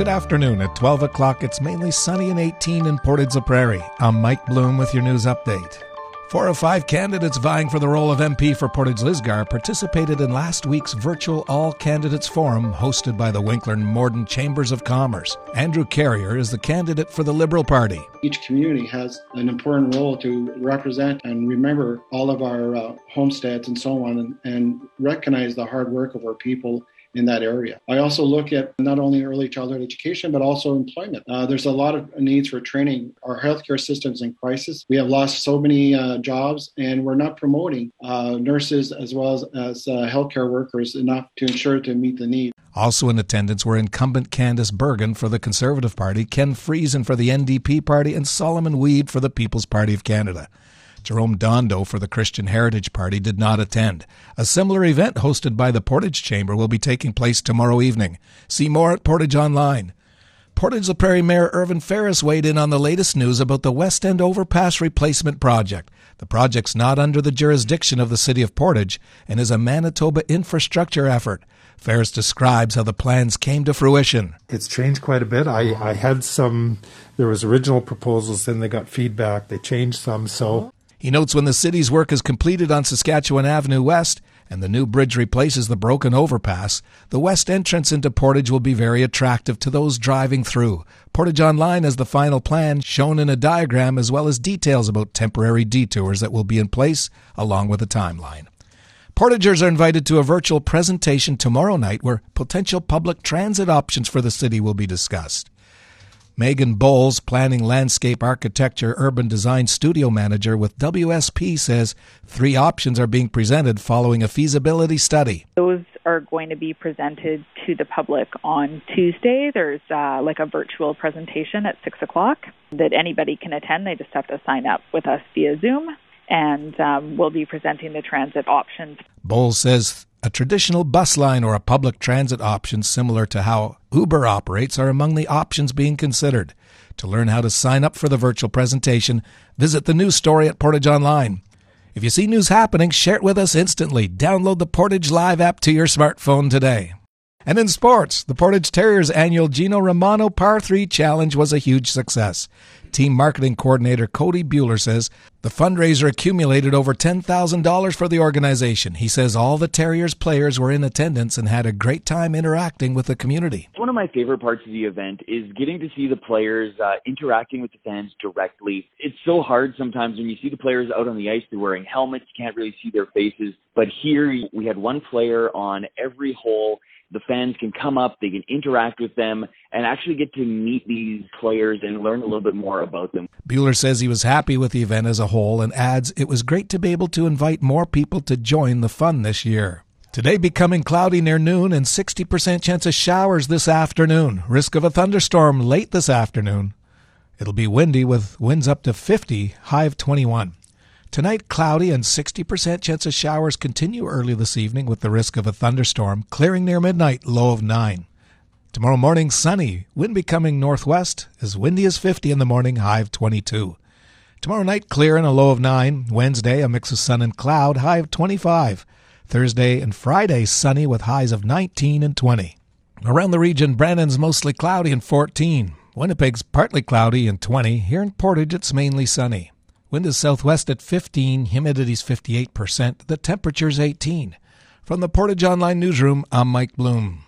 Good afternoon. At 12 o'clock, it's mainly sunny and 18 in Portage Prairie. I'm Mike Bloom with your news update. Four of five candidates vying for the role of MP for Portage Lisgar participated in last week's virtual All Candidates Forum hosted by the Winkler and Morden Chambers of Commerce. Andrew Carrier is the candidate for the Liberal Party. Each community has an important role to represent and remember all of our uh, homesteads and so on and, and recognize the hard work of our people in that area. I also look at not only early childhood education, but also employment. Uh, there's a lot of needs for training. Our healthcare system's in crisis. We have lost so many uh, jobs, and we're not promoting uh, nurses as well as, as uh, healthcare workers enough to ensure to meet the need. Also in attendance were incumbent Candice Bergen for the Conservative Party, Ken Friesen for the NDP Party, and Solomon Wiebe for the People's Party of Canada. Jerome Dondo for the Christian Heritage Party did not attend. A similar event hosted by the Portage Chamber will be taking place tomorrow evening. See more at Portage Online. Portage La Prairie Mayor Irvin Ferris weighed in on the latest news about the West End Overpass Replacement Project. The project's not under the jurisdiction of the City of Portage and is a Manitoba infrastructure effort. Ferris describes how the plans came to fruition. It's changed quite a bit. I, I had some, there was original proposals, then they got feedback, they changed some, so he notes when the city's work is completed on Saskatchewan Avenue West and the new bridge replaces the broken overpass, the west entrance into Portage will be very attractive to those driving through. Portage Online has the final plan shown in a diagram as well as details about temporary detours that will be in place along with a timeline. Portagers are invited to a virtual presentation tomorrow night where potential public transit options for the city will be discussed. Megan Bowles, Planning Landscape Architecture Urban Design Studio Manager with WSP, says three options are being presented following a feasibility study. Those are going to be presented to the public on Tuesday. There's uh, like a virtual presentation at 6 o'clock that anybody can attend. They just have to sign up with us via Zoom and um, we'll be presenting the transit options. Bowles says a traditional bus line or a public transit option similar to how Uber operates are among the options being considered. To learn how to sign up for the virtual presentation, visit the news story at Portage Online. If you see news happening, share it with us instantly. Download the Portage Live app to your smartphone today. And in sports, the Portage Terriers annual Gino Romano Par 3 Challenge was a huge success. Team marketing coordinator Cody Bueller says the fundraiser accumulated over $10,000 for the organization. He says all the Terriers players were in attendance and had a great time interacting with the community. One of my favorite parts of the event is getting to see the players uh, interacting with the fans directly. It's so hard sometimes when you see the players out on the ice, they're wearing helmets, you can't really see their faces. But here we had one player on every hole the fans can come up, they can interact with them, and actually get to meet these players and learn a little bit more about them. Bueller says he was happy with the event as a whole and adds it was great to be able to invite more people to join the fun this year. Today becoming cloudy near noon and 60% chance of showers this afternoon. Risk of a thunderstorm late this afternoon. It'll be windy with winds up to 50, high of 21. Tonight, cloudy and 60% chance of showers continue early this evening with the risk of a thunderstorm, clearing near midnight, low of 9. Tomorrow morning, sunny, wind becoming northwest, as windy as 50 in the morning, high of 22. Tomorrow night, clear and a low of 9. Wednesday, a mix of sun and cloud, high of 25. Thursday and Friday, sunny with highs of 19 and 20. Around the region, Brandon's mostly cloudy and 14. Winnipeg's partly cloudy and 20. Here in Portage, it's mainly sunny. Wind is southwest at 15, humidity's 58%, the temperature's 18. From the Portage Online Newsroom, I'm Mike Bloom.